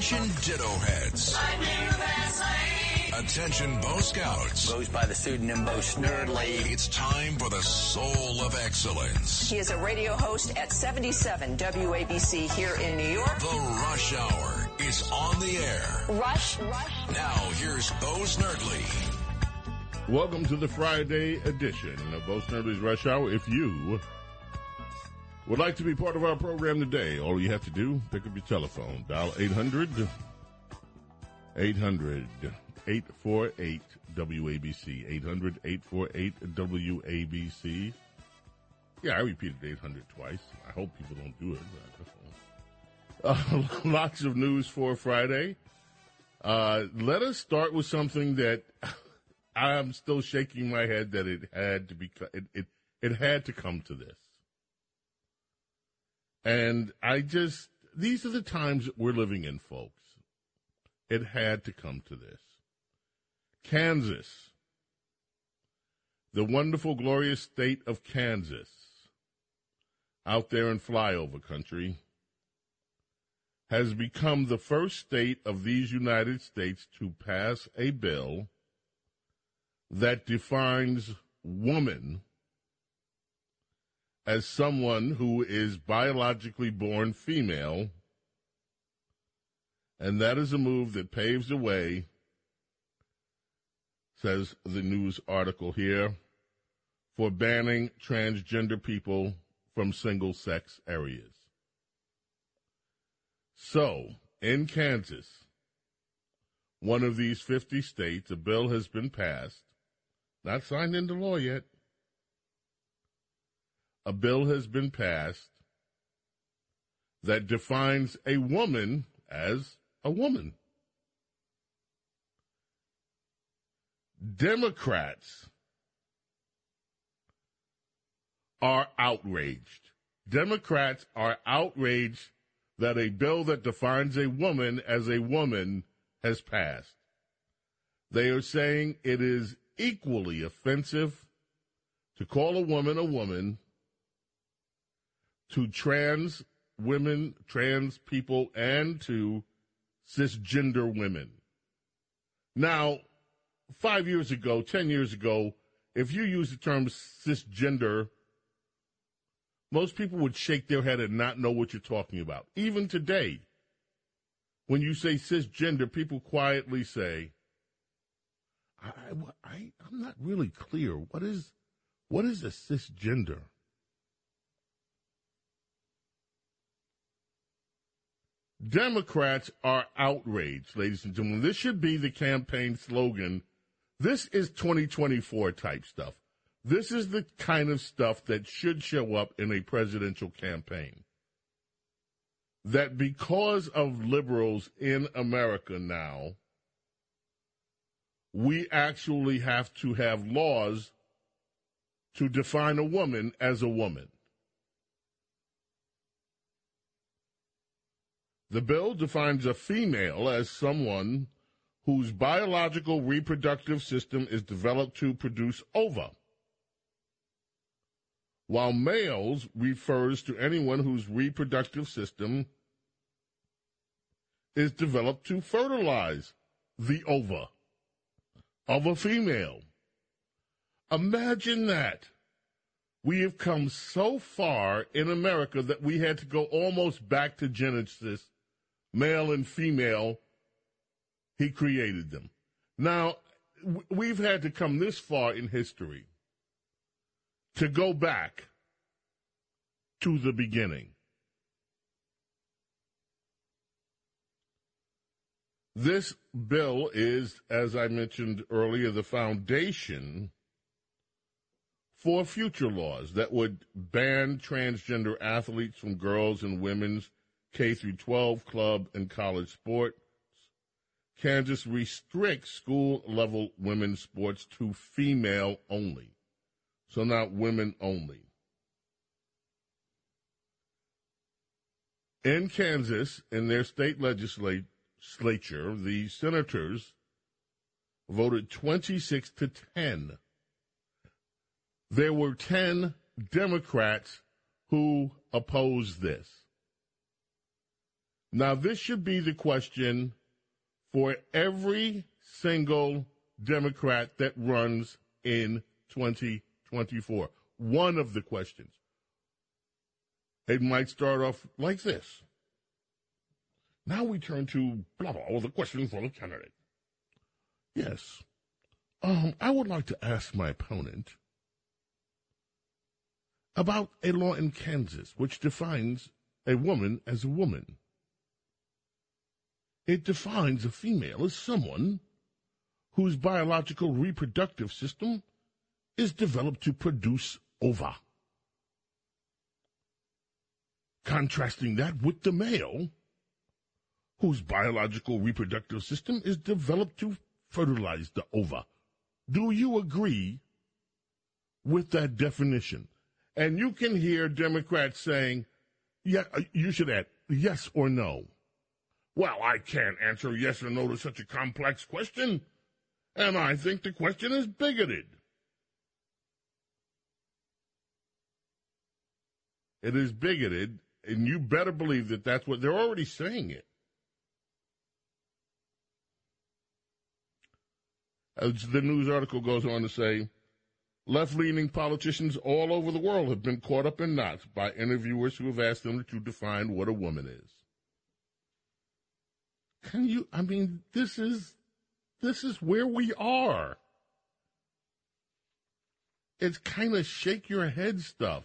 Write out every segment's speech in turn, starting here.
Attention Ditto Heads. Attention Bo Scouts. Goes by the pseudonym Bo Snerdley. It's time for the soul of excellence. He is a radio host at 77 WABC here in New York. The Rush Hour is on the air. Rush, rush. Now here's Bo Snerdley. Welcome to the Friday edition of Bo Snerdley's Rush Hour. If you would like to be part of our program today, all you have to do, pick up your telephone, dial 800 800 848 WABC. 800 848 WABC. Yeah, I repeated 800 twice. I hope people don't do it. Uh, lots of news for Friday. Uh, let us start with something that I'm still shaking my head that it had to be, it, it, it had to come to this. And I just, these are the times that we're living in, folks. It had to come to this. Kansas, the wonderful, glorious state of Kansas, out there in flyover country, has become the first state of these United States to pass a bill that defines woman as someone who is biologically born female, and that is a move that paves the way, says the news article here, for banning transgender people from single sex areas. So, in Kansas, one of these 50 states, a bill has been passed, not signed into law yet, a bill has been passed that defines a woman as a woman. Democrats are outraged. Democrats are outraged that a bill that defines a woman as a woman has passed. They are saying it is equally offensive to call a woman a woman to trans women, trans people, and to cisgender women. Now, five years ago, ten years ago, if you use the term cisgender, most people would shake their head and not know what you're talking about. Even today, when you say cisgender, people quietly say, I, I, I'm not really clear. What is, what is a cisgender? Democrats are outraged, ladies and gentlemen. This should be the campaign slogan. This is 2024 type stuff. This is the kind of stuff that should show up in a presidential campaign. That because of liberals in America now, we actually have to have laws to define a woman as a woman. The bill defines a female as someone whose biological reproductive system is developed to produce ova, while males refers to anyone whose reproductive system is developed to fertilize the ova of a female. Imagine that. We have come so far in America that we had to go almost back to Genesis male and female, he created them. Now, we've had to come this far in history to go back to the beginning. This bill is, as I mentioned earlier, the foundation for future laws that would ban transgender athletes from girls and women's K through 12 club and college sports. Kansas restricts school level women's sports to female only. So not women only. In Kansas, in their state legislature, the senators voted 26 to 10. There were 10 Democrats who opposed this. Now, this should be the question for every single Democrat that runs in 2024. One of the questions. It might start off like this. Now we turn to blah blah, all the question for the candidate. Yes. Um, I would like to ask my opponent about a law in Kansas which defines a woman as a woman. It defines a female as someone whose biological reproductive system is developed to produce ova contrasting that with the male, whose biological reproductive system is developed to fertilize the ova. Do you agree with that definition? And you can hear Democrats saying, yeah, uh, you should add yes or no. Well, I can't answer yes or no to such a complex question. And I think the question is bigoted. It is bigoted and you better believe that that's what they're already saying it. As the news article goes on to say, left leaning politicians all over the world have been caught up in knots by interviewers who have asked them to define what a woman is. Can you, I mean, this is, this is where we are. It's kind of shake your head stuff.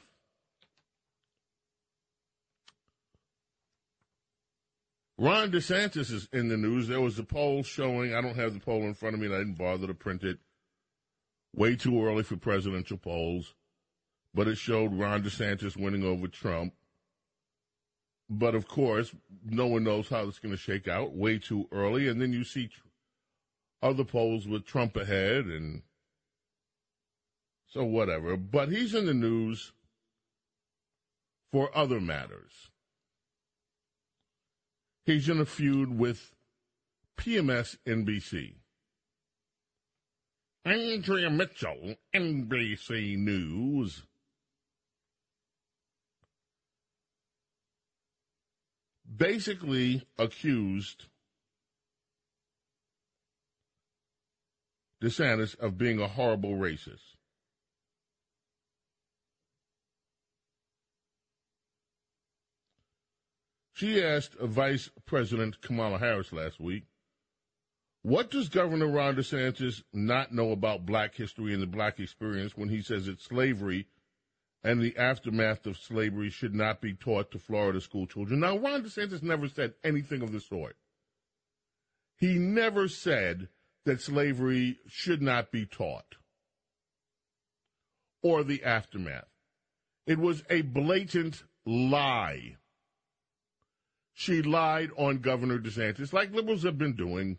Ron DeSantis is in the news. There was a poll showing, I don't have the poll in front of me and I didn't bother to print it. Way too early for presidential polls. But it showed Ron DeSantis winning over Trump. But of course, no one knows how it's going to shake out. Way too early. And then you see other polls with Trump ahead and so whatever. But he's in the news for other matters. He's in a feud with PMS NBC. Andrea Mitchell, NBC News. Basically accused DeSantis of being a horrible racist. She asked Vice President Kamala Harris last week, what does Governor Ron DeSantis not know about black history and the black experience when he says that slavery and the aftermath of slavery should not be taught to Florida school children? Now, Ron DeSantis never said anything of the sort. He never said that slavery should not be taught or the aftermath. It was a blatant lie. She lied on Governor DeSantis, like liberals have been doing.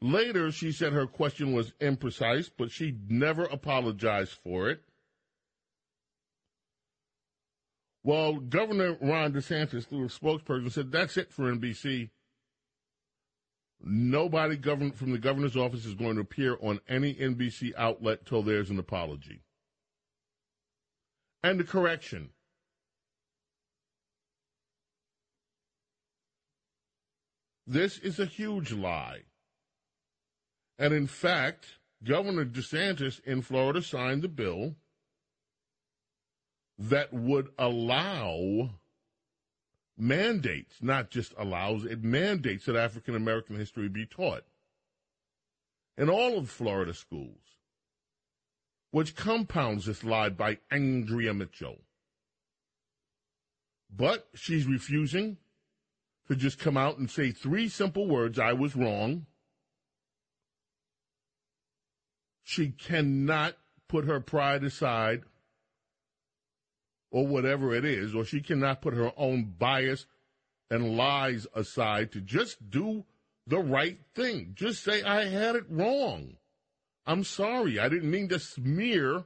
Later, she said her question was imprecise, but she never apologized for it. Well, Governor Ron DeSantis, through a spokesperson, said that's it for NBC. Nobody govern- from the governor's office is going to appear on any NBC outlet till there's an apology. And a correction. This is a huge lie. And in fact, Governor DeSantis in Florida signed the bill that would allow mandates, not just allows, it mandates that African American history be taught in all of Florida schools, which compounds this lie by Andrea Mitchell. But she's refusing to just come out and say three simple words I was wrong. She cannot put her pride aside or whatever it is, or she cannot put her own bias and lies aside to just do the right thing. Just say, I had it wrong. I'm sorry. I didn't mean to smear.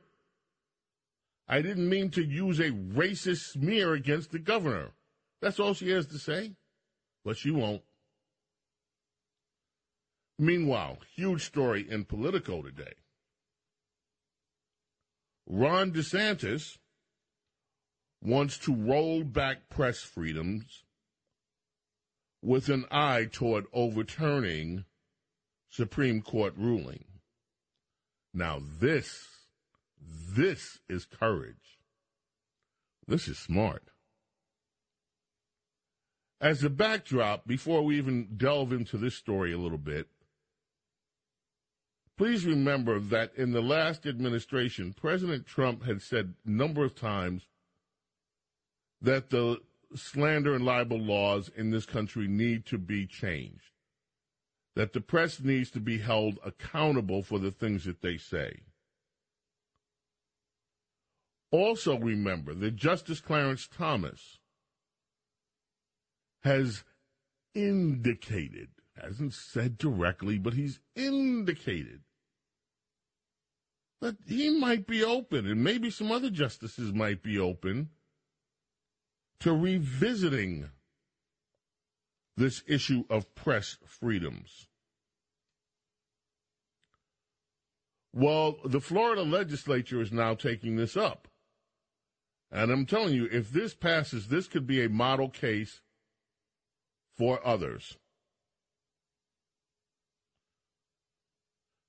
I didn't mean to use a racist smear against the governor. That's all she has to say. But she won't. Meanwhile, huge story in Politico today. Ron DeSantis wants to roll back press freedoms with an eye toward overturning Supreme Court ruling. Now this, this is courage. This is smart. As a backdrop, before we even delve into this story a little bit, please remember that in the last administration, President Trump had said a number of times that the slander and libel laws in this country need to be changed, that the press needs to be held accountable for the things that they say. Also, remember that Justice Clarence Thomas has indicated, hasn't said directly, but he's indicated that he might be open, and maybe some other justices might be open to revisiting this issue of press freedoms. Well, the Florida legislature is now taking this up. And I'm telling you, if this passes, this could be a model case for others.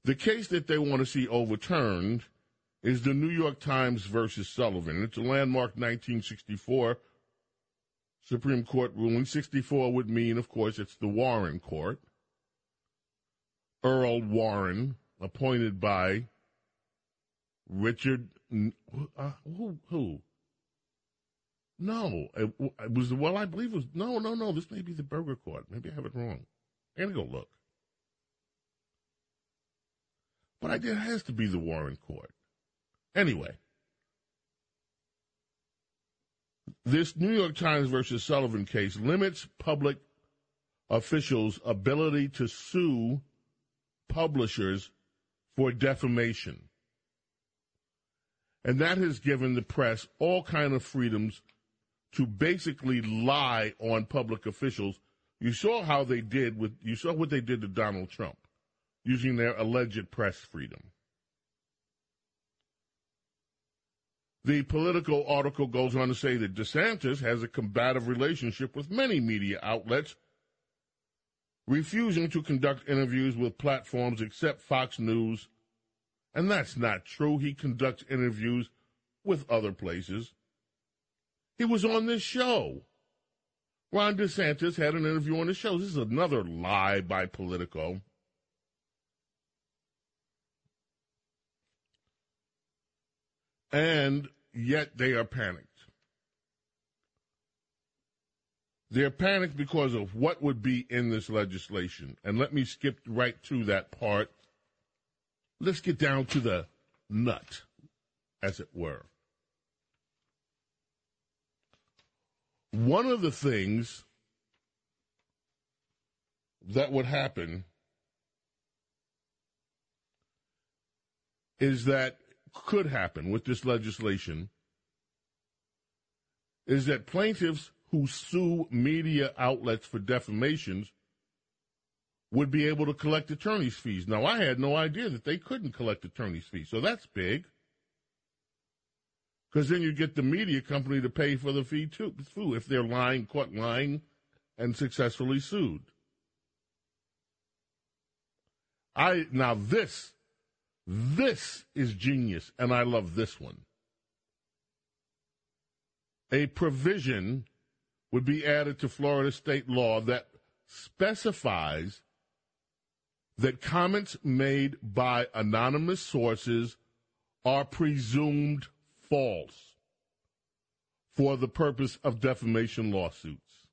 The case that they want to see overturned is the New York Times versus Sullivan. It's a landmark 1964 Supreme Court ruling. 64 would mean, of course, it's the Warren Court. Earl Warren, appointed by Richard. Uh, who? Who? No, it, it, was well. I believe it was no, no, no. This may be the Burger Court. Maybe I have it wrong. I'm gonna go look. But I, it has to be the Warren Court. Anyway, This New York Times versus Sullivan case limits public officials' ability to sue publishers for defamation. And that has given the press all kind of freedoms to basically lie on public officials. You saw how they did with you saw what they did to Donald Trump using their alleged press freedom. The Politico article goes on to say that DeSantis has a combative relationship with many media outlets, refusing to conduct interviews with platforms except Fox News. And that's not true. He conducts interviews with other places. He was on this show. Ron DeSantis had an interview on the show. This is another lie by Politico. and yet they are panicked. They're panicked because of what would be in this legislation. And let me skip right to that part. Let's get down to the nut, as it were. One of the things that would happen is that could happen with this legislation is that plaintiffs who sue media outlets for defamations would be able to collect attorney's fees. Now, I had no idea that they couldn't collect attorney's fees, so that's big. Because then you get the media company to pay for the fee too, if they're lying, caught lying, and successfully sued. I now this this is genius, and I love this one. A provision would be added to Florida state law that specifies that comments made by anonymous sources are presumed false for the purpose of defamation lawsuits.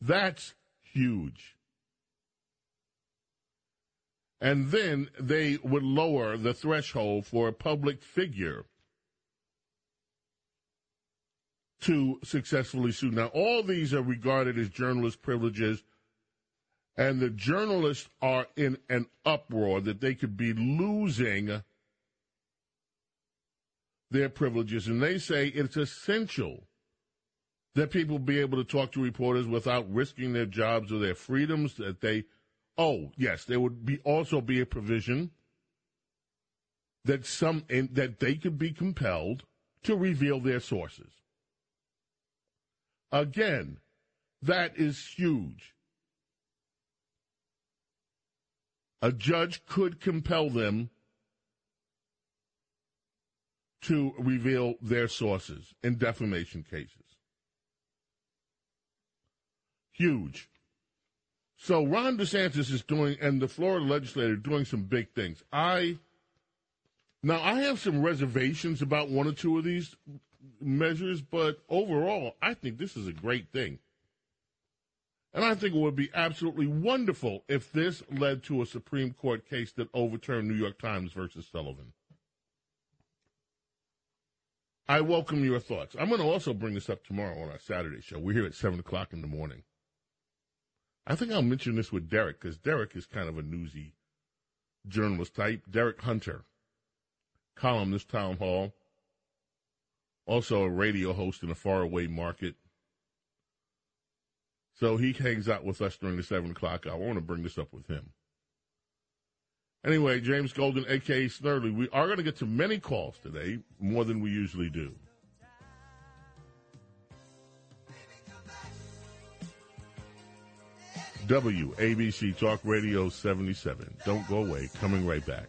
That's huge. And then they would lower the threshold for a public figure to successfully sue. Now, all these are regarded as journalist privileges, and the journalists are in an uproar that they could be losing their privileges. And they say it's essential that people be able to talk to reporters without risking their jobs or their freedoms, that they, oh, yes, there would be also be a provision that some, that they could be compelled to reveal their sources. Again, that is huge. A judge could compel them to reveal their sources in defamation cases. Huge. So Ron DeSantis is doing, and the Florida legislature doing some big things. I now I have some reservations about one or two of these measures, but overall, I think this is a great thing. And I think it would be absolutely wonderful if this led to a Supreme Court case that overturned New York Times versus Sullivan. I welcome your thoughts. I'm going to also bring this up tomorrow on our Saturday show. We're here at 7 o'clock in the morning. I think I'll mention this with Derek because Derek is kind of a newsy journalist type. Derek Hunter, columnist, town hall also a radio host in a faraway market. So he hangs out with us during the 7 o'clock hour. I want to bring this up with him. Anyway, James Golden, aka Snerdley, we are going to get to many calls today, more than we usually do. WABC Talk Radio 77. Don't go away. Coming right back.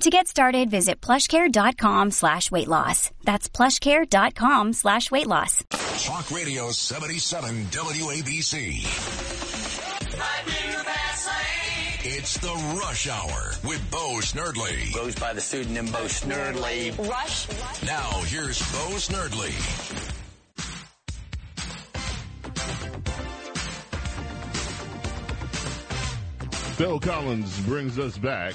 To get started, visit plushcare.com slash weight loss. That's plushcare.com slash weight loss. Talk Radio 77 WABC. It's the Rush Hour with Bo Snerdley. Goes by the pseudonym Bo Snerdley. Rush. Now, here's Bo Snerdley. Bill Collins brings us back.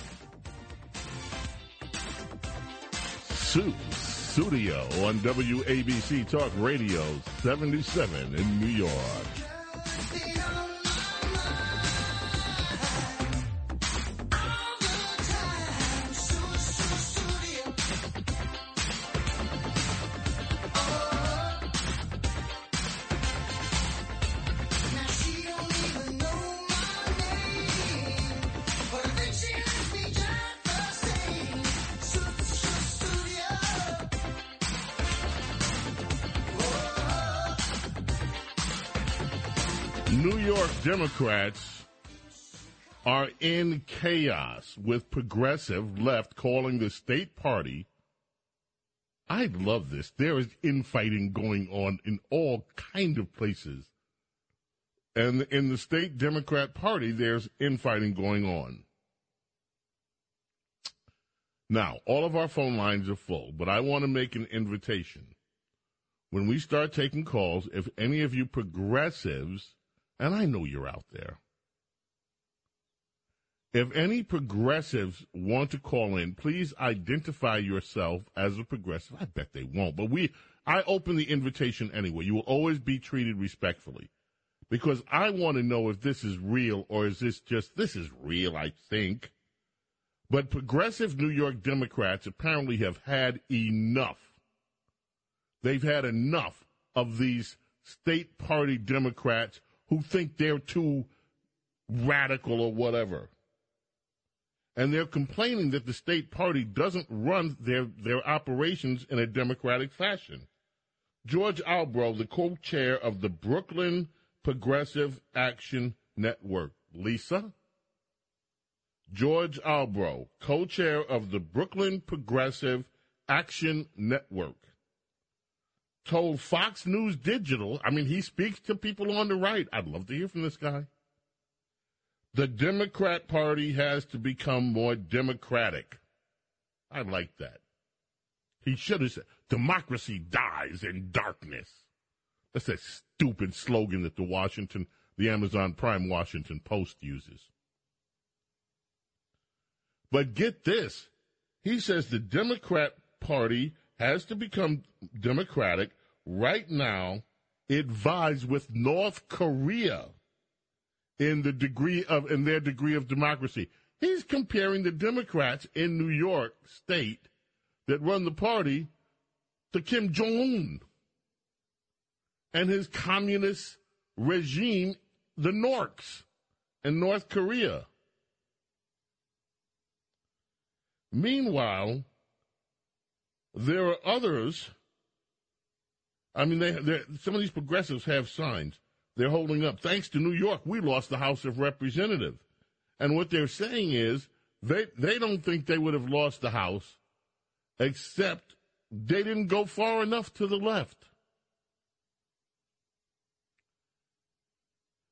Su- Studio on WABC Talk Radio 77 in New York. New York Democrats are in chaos with progressive left calling the state party. I love this. There is infighting going on in all kind of places. And in the state Democrat Party, there's infighting going on. Now, all of our phone lines are full, but I want to make an invitation. When we start taking calls, if any of you progressives, and I know you're out there, if any progressives want to call in, please identify yourself as a progressive. I bet they won't, but we, I open the invitation anyway. You will always be treated respectfully because I want to know if this is real or is this just, this is real, I think. But progressive New York Democrats apparently have had enough. They've had enough of these state party Democrats who think they're too radical or whatever. And they're complaining that the state party doesn't run their, their operations in a democratic fashion. George Albro, the co chair of the Brooklyn Progressive Action Network. Lisa? George Albro, co chair of the Brooklyn Progressive Action Network, told Fox News Digital, I mean, he speaks to people on the right. I'd love to hear from this guy. The Democrat Party has to become more democratic. I like that. He should have said, democracy dies in darkness. That's that stupid slogan that the Washington, the Amazon Prime Washington Post uses. But get this. He says the Democrat Party has to become democratic. Right now, it vies with North Korea in the degree of in their degree of democracy. He's comparing the Democrats in New York State that run the party to Kim Jong Un and his communist regime, the Norks, in North Korea. Meanwhile, there are others. I mean, they, some of these progressives have signs. They're holding up. Thanks to New York, we lost the House of Representatives. And what they're saying is they, they don't think they would have lost the House except they didn't go far enough to the left.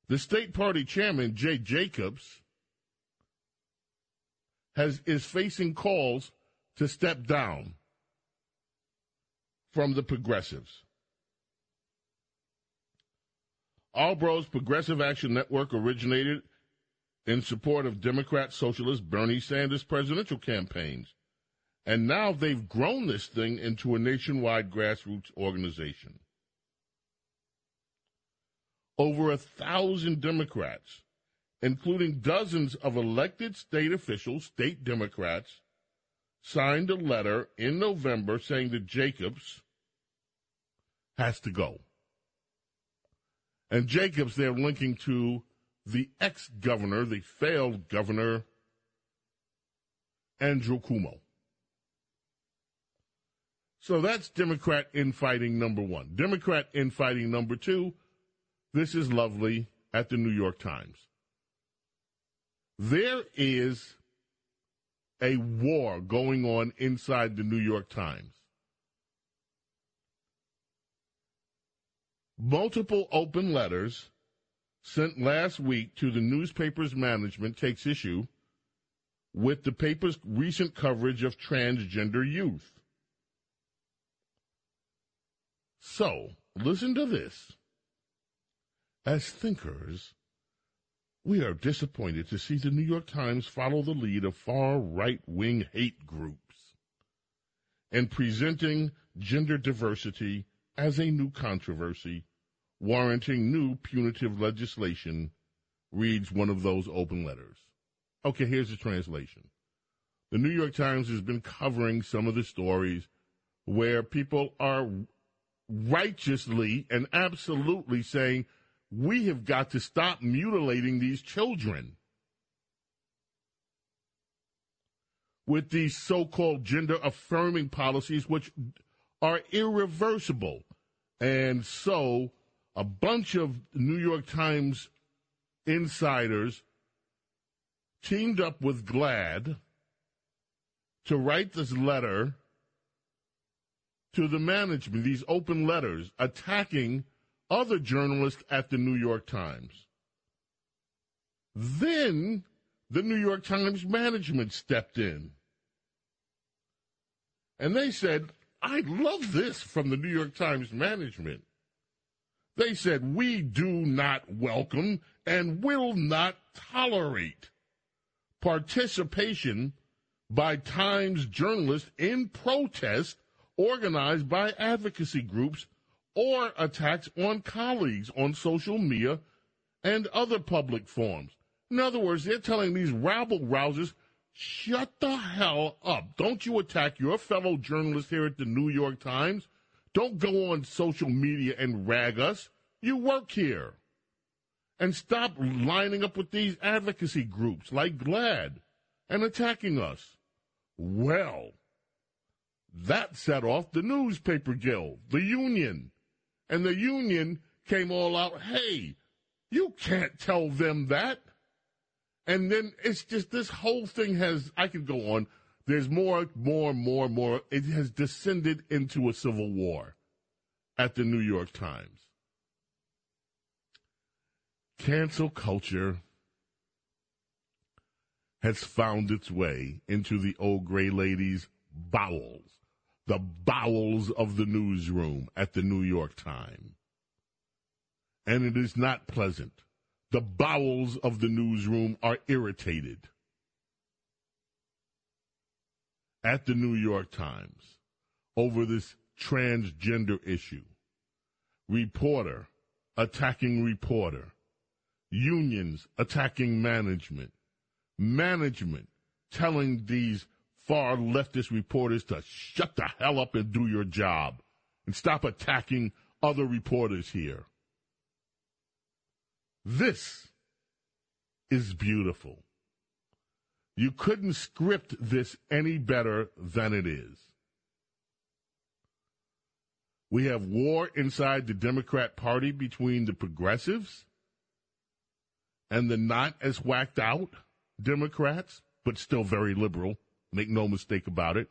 The state party chairman, Jay Jacobs, has is facing calls to step down from the progressives. Albro's Progressive Action Network originated in support of Democrat Socialist Bernie Sanders presidential campaigns. And now they've grown this thing into a nationwide grassroots organization. Over a thousand Democrats including dozens of elected state officials, state Democrats, signed a letter in November saying that Jacobs has to go. And Jacobs, they're linking to the ex governor, the failed governor, Andrew Cuomo. So that's Democrat infighting number one. Democrat infighting number two, this is lovely at the New York Times. There is a war going on inside the New York Times. Multiple open letters sent last week to the newspaper's management takes issue with the paper's recent coverage of transgender youth. So, listen to this. As thinkers, we are disappointed to see the New York Times follow the lead of far right wing hate groups in presenting gender diversity as a new controversy, warranting new punitive legislation, reads one of those open letters. Okay, here's the translation. The New York Times has been covering some of the stories where people are righteously and absolutely saying we have got to stop mutilating these children with these so called gender affirming policies, which are irreversible. And so a bunch of New York Times insiders teamed up with GLAAD to write this letter to the management, these open letters attacking other journalists at the New York Times. Then the New York Times management stepped in. And they said, I love this from the New York Times management. They said, We do not welcome and will not tolerate participation by Times journalists in protest organized by advocacy groups or attacks on colleagues on social media and other public forums. In other words, they're telling these rabble rousers, shut the hell up. Don't you attack your fellow journalists here at the New York Times. Don't go on social media and rag us. You work here. And stop lining up with these advocacy groups like GLAAD and attacking us. Well, that set off the newspaper guild, the union. And the union came all out, hey, you can't tell them that. And then it's just this whole thing has, I could go on. There's more, more, more, more. It has descended into a civil war at the New York Times. Cancel culture has found its way into the old gray lady's bowels, the bowels of the newsroom at the New York Times. And it is not pleasant. The bowels of the newsroom are irritated. At the New York Times over this transgender issue. Reporter attacking reporter. Unions attacking management management telling these far leftist reporters to shut the hell up and do your job and stop attacking other reporters here. This is beautiful. You couldn't script this any better than it is. We have war inside the Democrat Party between the progressives and the not as whacked out Democrats, but still very liberal. Make no mistake about it.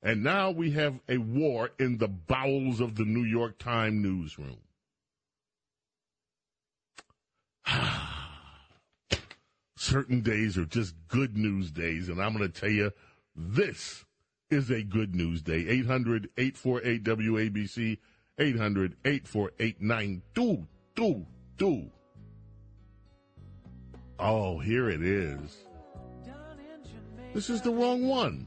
And now we have a war in the bowels of the New York Times newsroom. Certain days are just good news days, and I'm going to tell you this is a good news day. 800 848 WABC, 800 848 9222. Oh, here it is. This is the wrong one.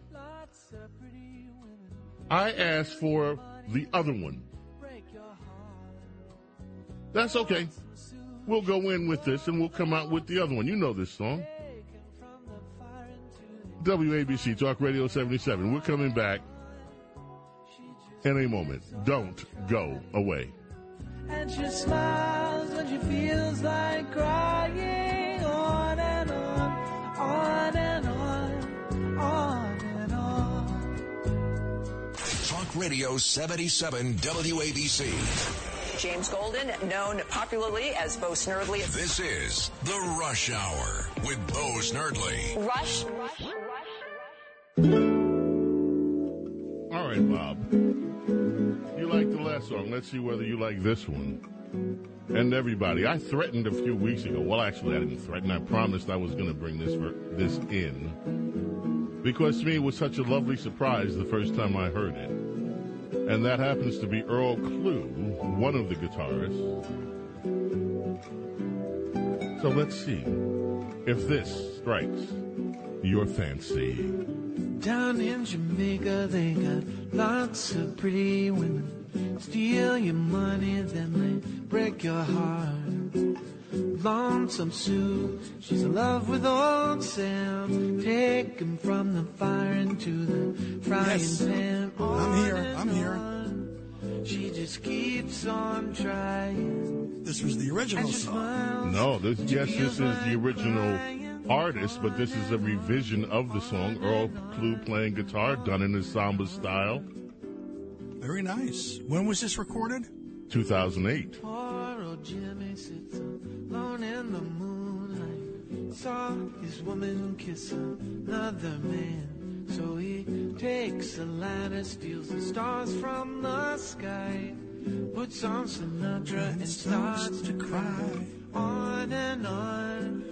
I asked for the other one. That's okay. We'll go in with this and we'll come out with the other one. You know this song. WABC Talk Radio 77. We're coming back in a moment. Don't go away. And she smiles when she feels like crying on and on, on and on, on and on. Talk Radio 77 WABC. James Golden, known popularly as Bo Snerdley. This is The Rush Hour with Bo Snerdley. Rush, rush, rush. All right, Bob. You like the last song. Let's see whether you like this one and everybody. I threatened a few weeks ago. Well, actually, I didn't threaten. I promised I was going to bring this for, this in because to me it was such a lovely surprise the first time I heard it, and that happens to be Earl Klugh, one of the guitarists. So let's see if this strikes your fancy. Down in Jamaica, they got lots of pretty women. Steal your money, then they break your heart. Lonesome Sue, she's in love with old Sam. Take him from the fire into the frying Yes. pan. I'm here, I'm here. on. She just keeps on trying. This was the original song. No, this yes, this is the original artist, but this is a revision of the song. Earl Klugh playing guitar, done in a samba style, Very nice. When was this recorded? 2008. Alone in the moonlight. Saw his woman kiss another man. So he takes a ladder, steals the stars from the sky. Puts on Sinatra and starts to cry. On and on,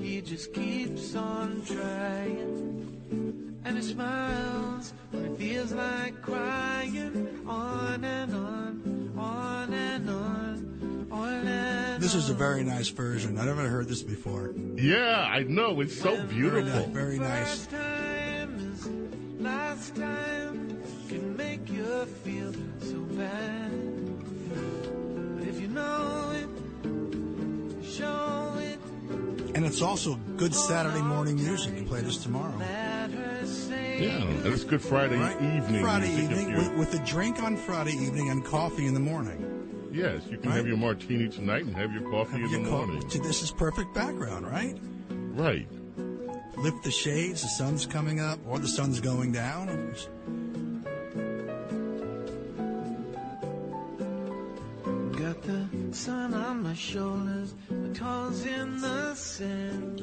he just keeps on trying. And he smiles when it feels like crying. On and This is a very nice version. I never heard this before. Yeah, I know. It's so beautiful. nice. Very nice. First time is last time can make you feel so bad. But if you know it, show it. And it's also good Saturday morning music. You play this tomorrow. Let her say Yeah, and it's Good Friday Right? evening. Friday evening with, with a drink on Friday evening and coffee in the morning. Yes, you can Right. have your martini tonight and have your coffee in Your the co- morning. This is perfect background, right? Right. Lift the shades, the sun's coming up, or the sun's going down. Got the sun on my shoulders, my toes in the sand.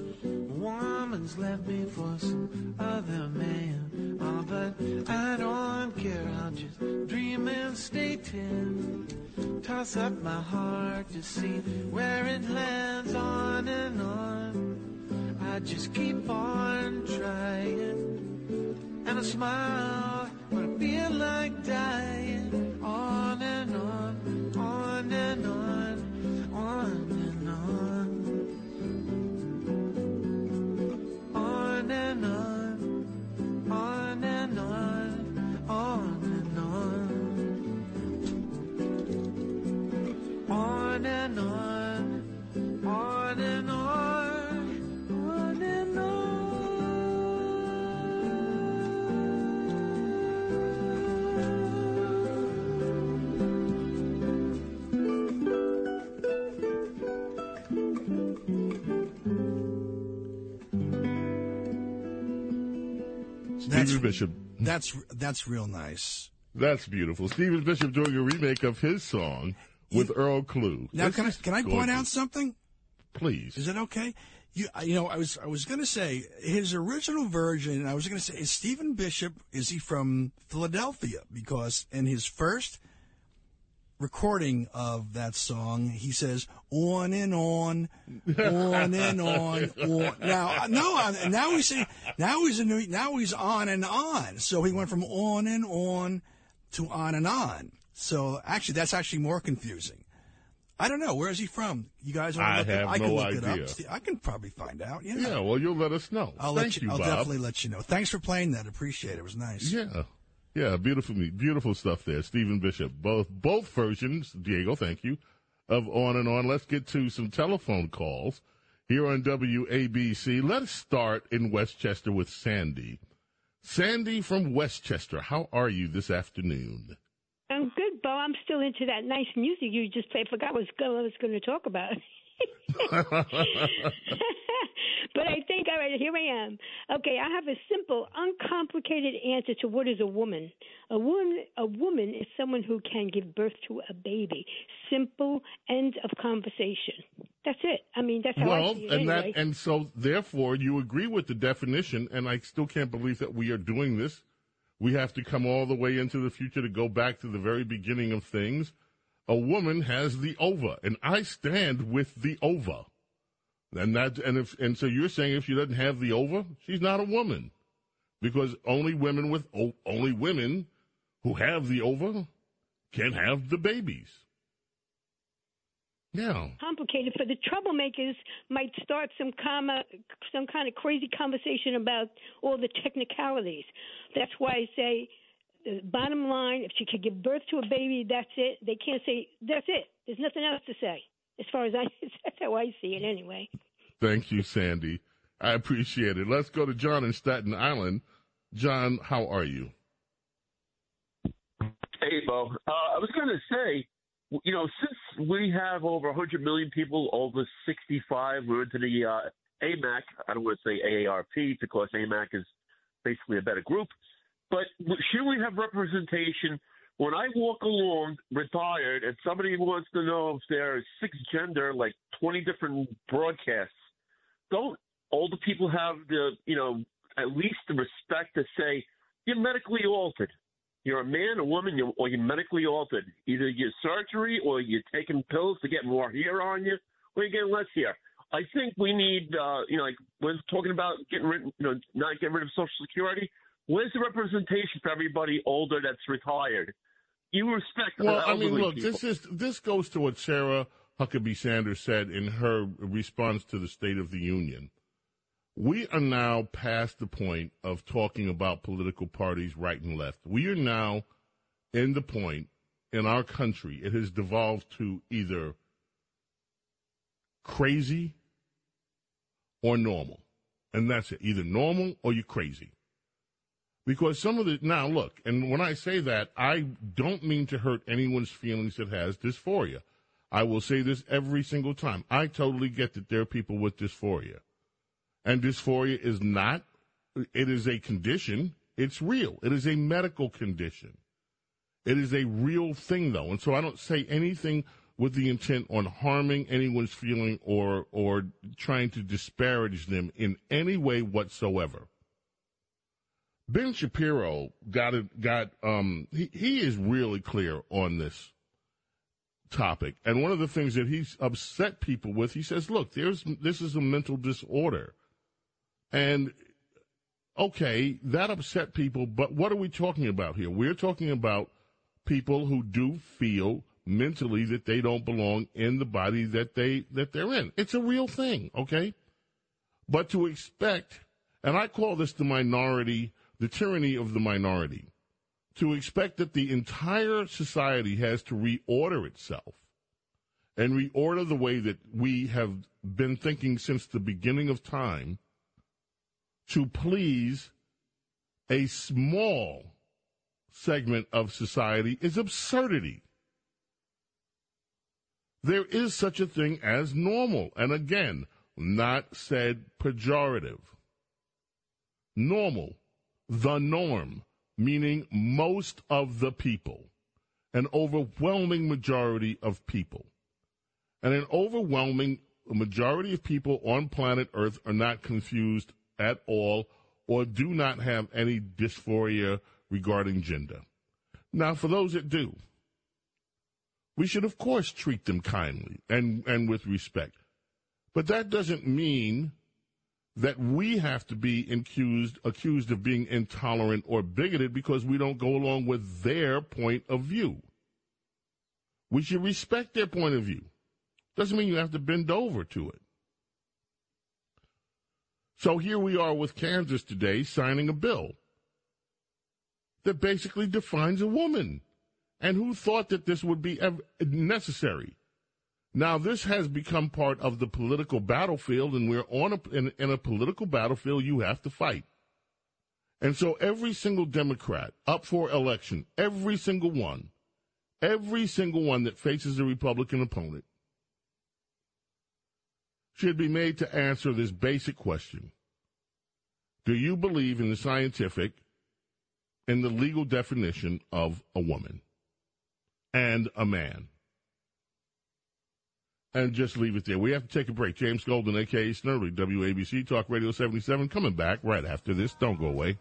Woman's left me for some other man. Oh, but I don't care, I'll just dream and stay tin. Toss up my heart to see where it lands on and on. I just keep on trying. And I smile when I feel like dying. Bishop. that's that's real nice. That's beautiful. Stephen Bishop doing a remake of his song with Earl Klugh. Now, That's can I can I point out something? Please. Is it okay? You, you know, I was I was going to say his original version. I was going to say is Stephen Bishop. Is he from Philadelphia? Because in his first recording of that song, he says on and on, on and on. on. Now, no, now he's saying now he's a new, now he's on and on. So he went from on and on to on and on. So actually, that's actually more confusing. I don't know. Where is he from? You guys want to I look it have I can no look it idea. up. I can probably find out. Yeah. Yeah, well, you'll let us know. I'll Thank let you. you, I'll Bob. definitely let you know. Thanks for playing that. Appreciate it. It was nice. Yeah. Yeah, beautiful, beautiful stuff there. Stephen Bishop. Both, both versions, Diego, thank you, of On and On. Let's get to some telephone calls here on WABC. Let's start in Westchester with Sandy. Sandy from Westchester, how are you this afternoon? I'm good, Bo. I'm still into that nice music you just played. Forgot what I was going to talk about. but I think, all right, here I am. Okay, I have a simple, uncomplicated answer to what is a woman. A woman, a woman is someone who can give birth to a baby. Simple end of conversation. That's it. I mean, that's how I well, see it and anyway. that, and so therefore you agree with the definition, and I still can't believe that we are doing this. We have to come all the way into the future to go back to the very beginning of things. A woman has the ova, and I stand with the ova. And that, and if, and so you're saying if she doesn't have the ova, she's not a woman, because only women with only women who have the ova can have the babies. Yeah. complicated for the troublemakers might start some comma, some kind of crazy conversation about all the technicalities. That's why I say the bottom line, if she could give birth to a baby, that's it. They can't say that's it. There's nothing else to say. As far as I that's how I see it anyway. Thank you, Sandy. I appreciate it. Let's go to John in Staten Island. John, how are you? Hey, Bo. Uh, I was going to say, you know, since we have over 100 million people over 65, we're into the uh, AMAC. I don't want to say AARP because AMAC is basically a better group. But should we have representation? When I walk along retired and somebody wants to know if there's six gender, like 20 different broadcasts, don't older people have the, you know, at least the respect to say, you're medically altered. You're a man, a woman, you're, or you're medically altered. Either you're surgery or you're taking pills to get more hair on you, or you're getting less hair. I think we need, uh, you know, like we're talking about getting rid, you know, not getting rid of Social Security. Where's the representation for everybody older that's retired? You respect. Well, the I mean, look, people. this is this goes to what Sarah Huckabee Sanders said in her response to the State of the Union. We are now past the point of talking about political parties right and left. We are now in the point in our country, it has devolved to either crazy or normal. And that's it. Either normal or you're crazy. Because some of the, now look, and when I say that, I don't mean to hurt anyone's feelings that has dysphoria. I will say this every single time. I totally get that there are people with dysphoria. And dysphoria is not, it is a condition. It's real. It is a medical condition. It is a real thing though. And so I don't say anything with the intent on harming anyone's feeling or, or trying to disparage them in any way whatsoever. Ben Shapiro got it, got, um, he, he is really clear on this topic. And one of the things that he's upset people with, he says, look, there's, this is a mental disorder. And okay, that upset people, but what are we talking about here? We're talking about people who do feel mentally that they don't belong in the body that they that they're in. It's a real thing, okay? But to expect, and I call this the minority, the tyranny of the minority, to expect that the entire society has to reorder itself and reorder the way that we have been thinking since the beginning of time to please a small segment of society is absurdity. There is such a thing as normal, and again, not said pejorative. Normal, the norm, meaning most of the people, an overwhelming majority of people. And an overwhelming majority of people on planet Earth are not confused at all or do not have any dysphoria regarding gender. Now, for those that do, we should, of course, treat them kindly and, and with respect. But that doesn't mean that we have to be accused, accused of being intolerant or bigoted because we don't go along with their point of view. We should respect their point of view. Doesn't mean you have to bend over to it. So here we are with Kansas today signing a bill that basically defines a woman. And who thought that this would be necessary? Now, this has become part of the political battlefield, and we're on a, in, in a political battlefield you have to fight. And so every single Democrat up for election, every single one, every single one that faces a Republican opponent should be made to answer this basic question. Do you believe in the scientific and the legal definition of a woman and a man? And just leave it there. We have to take a break. James Golden, aka Snerdley, WABC Talk Radio 77, coming back right after this. Don't go away.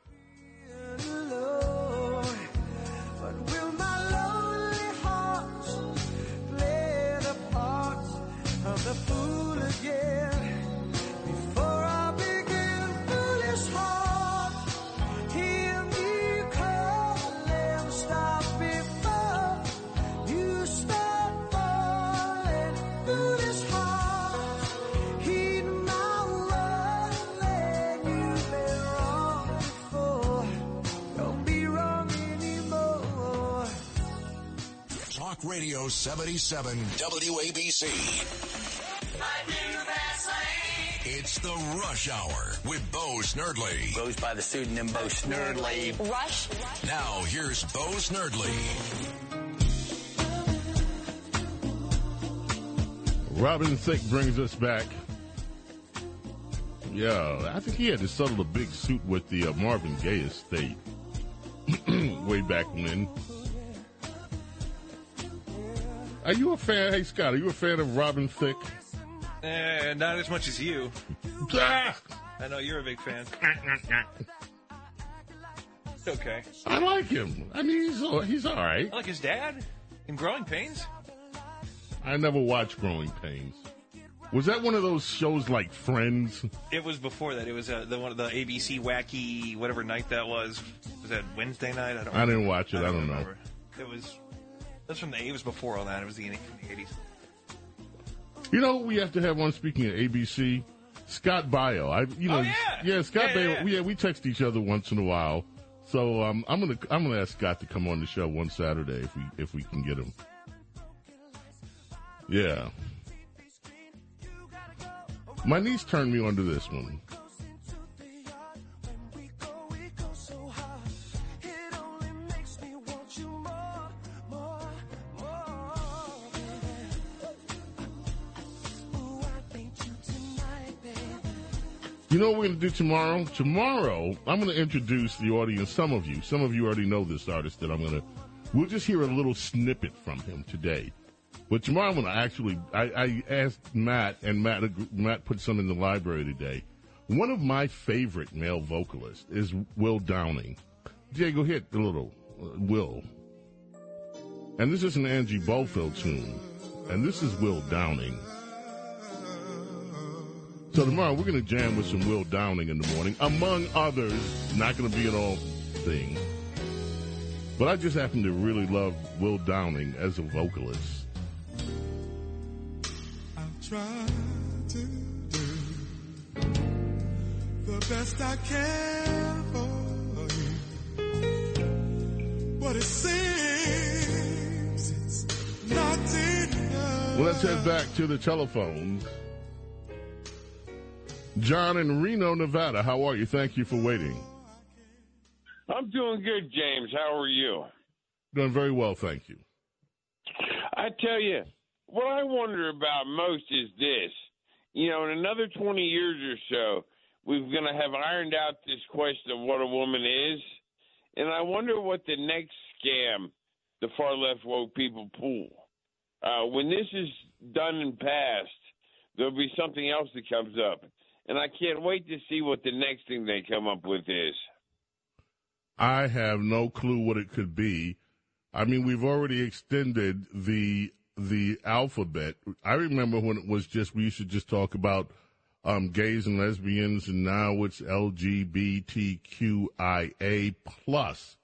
77 WABC. It's the Rush Hour with Bo Snerdley. Goes by the pseudonym Bo Snerdley. Rush. Now here's Bo Snerdley. Robin Thicke brings us back. Yeah, I think he had to settle a big suit with the uh, Marvin Gaye estate way back when. Are you a fan? Hey, Scott, are you a fan of Robin Thicke? Eh, not as much as you. Ah! I know you're a big fan. It's okay. I like him. I mean, he's all, he's all right. I like his dad in Growing Pains. I never watched Growing Pains. Was that one of those shows like Friends? It was before that. It was uh, the one of the ABC wacky whatever night that was. Was that Wednesday night? I don't. I didn't watch it. I don't know. remember. It was. That's from the. Was before all that. It was the from the eighties. You know, we have to have one. Speaking of ABC, Scott Baio. I, you know, Oh, yeah. Scott Yeah, Baio. yeah, Yeah, we text each other once in a while. So um, I'm gonna I'm gonna ask Scott to come on the show one Saturday if we if we can get him. Yeah. My niece turned me onto this one. You know what we're going to do tomorrow? Tomorrow, I'm going to introduce the audience, some of you. Some of you already know this artist that I'm going to. We'll just hear a little snippet from him today. But tomorrow, I'm going to actually. I, I asked Matt, and Matt, Matt put some in the library today. One of my favorite male vocalists is Will Downing. Diego, hit a little. Uh, Will. And this is an Angie Bofill tune. And this is Will Downing. So tomorrow we're going to jam with some Will Downing in the morning, among others. Not going to be an all thing, but I just happen to really love Will Downing as a vocalist. I'll try to do the best I can for you. But it seems it's not enough. Well, let's head back to the telephones. John in Reno, Nevada. How are you? Thank you for waiting. I'm doing good, James. How are you? Doing very well, thank you. I tell you, what I wonder about most is this. You know, in another 20 years or so, we're going to have ironed out this question of what a woman is. And I wonder what the next scam the far left woke people pull. Uh, when this is done and passed, there'll be something else that comes up. And I can't wait to see what the next thing they come up with is. I have no clue what it could be. I mean, we've already extended the the alphabet. I remember when it was just we used to just talk about um, gays and lesbians, and now it's LGBTQIA plus.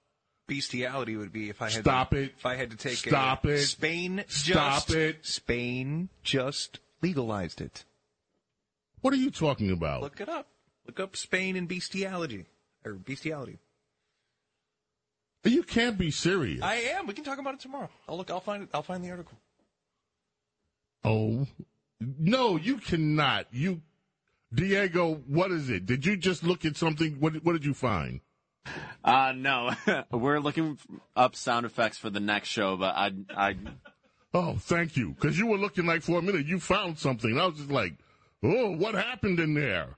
Bestiality would be if I had Stop to, it. If I had to take Stop a, it. Spain Stop just, it. Spain just legalized it. What are you talking about? Look it up. Look up Spain and bestiality or bestiality. You can't be serious. I am. We can talk about it tomorrow. I'll look. I'll find it. I'll find the article. Oh no, you cannot. You, Diego, what is it? Did you just look at something? What What did you find? Uh, no, we're looking up sound effects for the next show, but I, I, Oh, thank you. Because you were looking like for a minute you found something. I was just like, oh, what happened in there?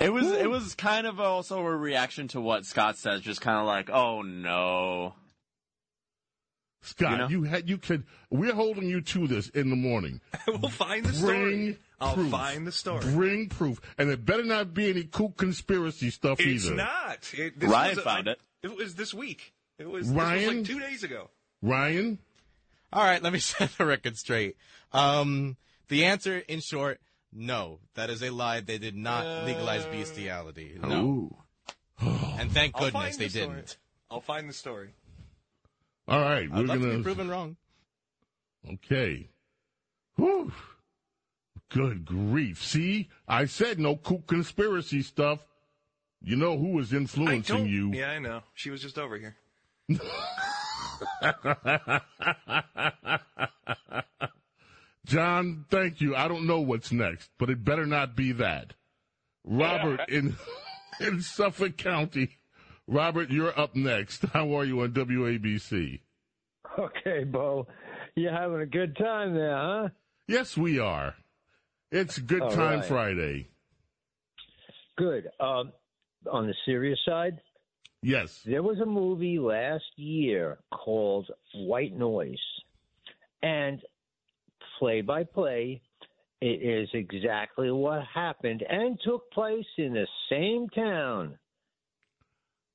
it was, it was kind of also a reaction to what Scott says, just kind of like, oh no. Scott, You know? you, had you could. We're holding you to this in the morning. we'll find the Bring story. I'll proof. find the story. Bring proof, and it better not be any kook conspiracy stuff It's either. It's not. It, this Ryan was a- found it. It was this week. It was, this was Ryan? like two days ago. Ryan, All right, let me set the record straight. Um, the answer, in short, no. That is a lie. They did not legalize bestiality. No. and thank goodness they the didn't. I'll find the story. all right, I'd we're love to gonna. be proven wrong. Okay. Whew. Good grief! See, I said no kook conspiracy stuff. You know who was influencing you? Yeah, I know. She was just over here. John, thank you. I don't know what's next, but it better not be that. Robert in in Suffolk County. Robert, you're up next. How are you on WABC? Okay, Bo. You're having a good time there, huh? Yes, we are. It's Good All Time right. Friday. Good. Um, on the serious side, Yes. there was a movie last year called White Noise. And play by play, it is exactly what happened and took place in the same town,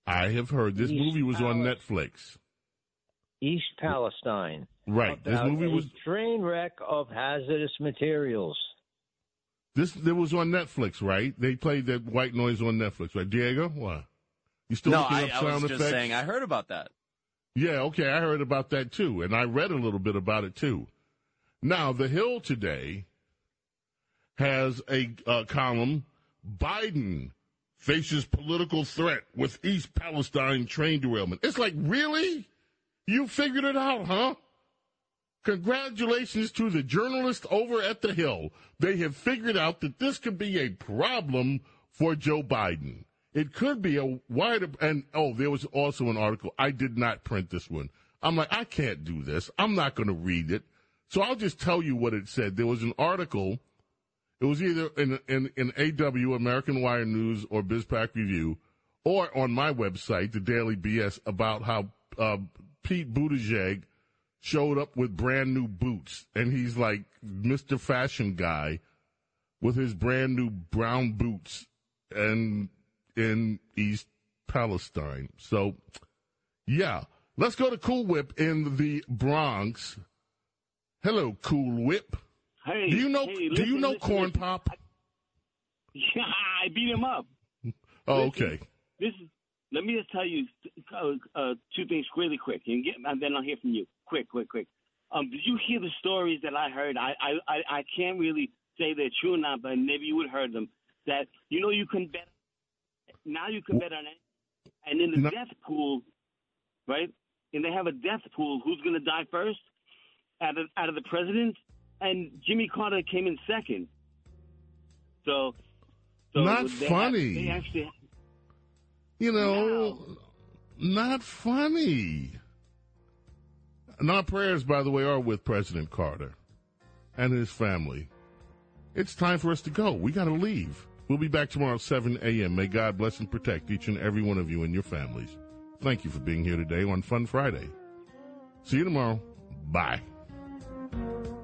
I have heard this East movie was on Netflix. East Palestine. Right. This about movie a was train wreck of hazardous materials. This there was on Netflix, right? They played that white noise on Netflix, right? Diego, what? You still no, looking I, up I sound was just effects? saying I heard about that. Yeah, okay, I heard about that too, and I read a little bit about it too. Now, The Hill today has a uh, column Biden faces political threat with East Palestine train derailment. It's like, really? You figured it out, huh? Congratulations to the journalists over at The Hill. They have figured out that this could be a problem for Joe Biden. It could be a wider, and oh, there was also an article. I did not print this one. I'm like, I can't do this. I'm not going to read it. So I'll just tell you what it said. There was an article. It was either in, in, in AW, American Wire News, or BizPac Review, or on my website, the Daily BS, about how uh, Pete Buttigieg showed up with brand new boots, and he's like Mr. Fashion Guy with his brand new brown boots, and in East Palestine. So, yeah, let's go to Cool Whip in the Bronx. Hello, Cool Whip. Hey, do you know? hey, do you know listen, Corn listen. Pop? Yeah, I beat him up. Oh, Listen, okay. This is. Let me just tell you uh, uh, two things really quick, and, get, and then I'll hear from you. Quick, quick, quick. Um, did you hear the stories that I heard? I, I, I, I can't really say they're true or not, but maybe you would have heard them. That you know you can bet. Now you can bet on it, and in the No. death pool, right? And they have a death pool. Who's going to die first? Out of out of the presidents, and Jimmy Carter came in second. So, so Not they have- funny. they actually You know, not funny. And our prayers, by the way, are with President Carter and his family. It's time for us to go. We got to leave. We'll be back tomorrow at 7 a.m. May God bless and protect each and every one of you and your families. Thank you for being here today on Fun Friday. See you tomorrow. Bye. you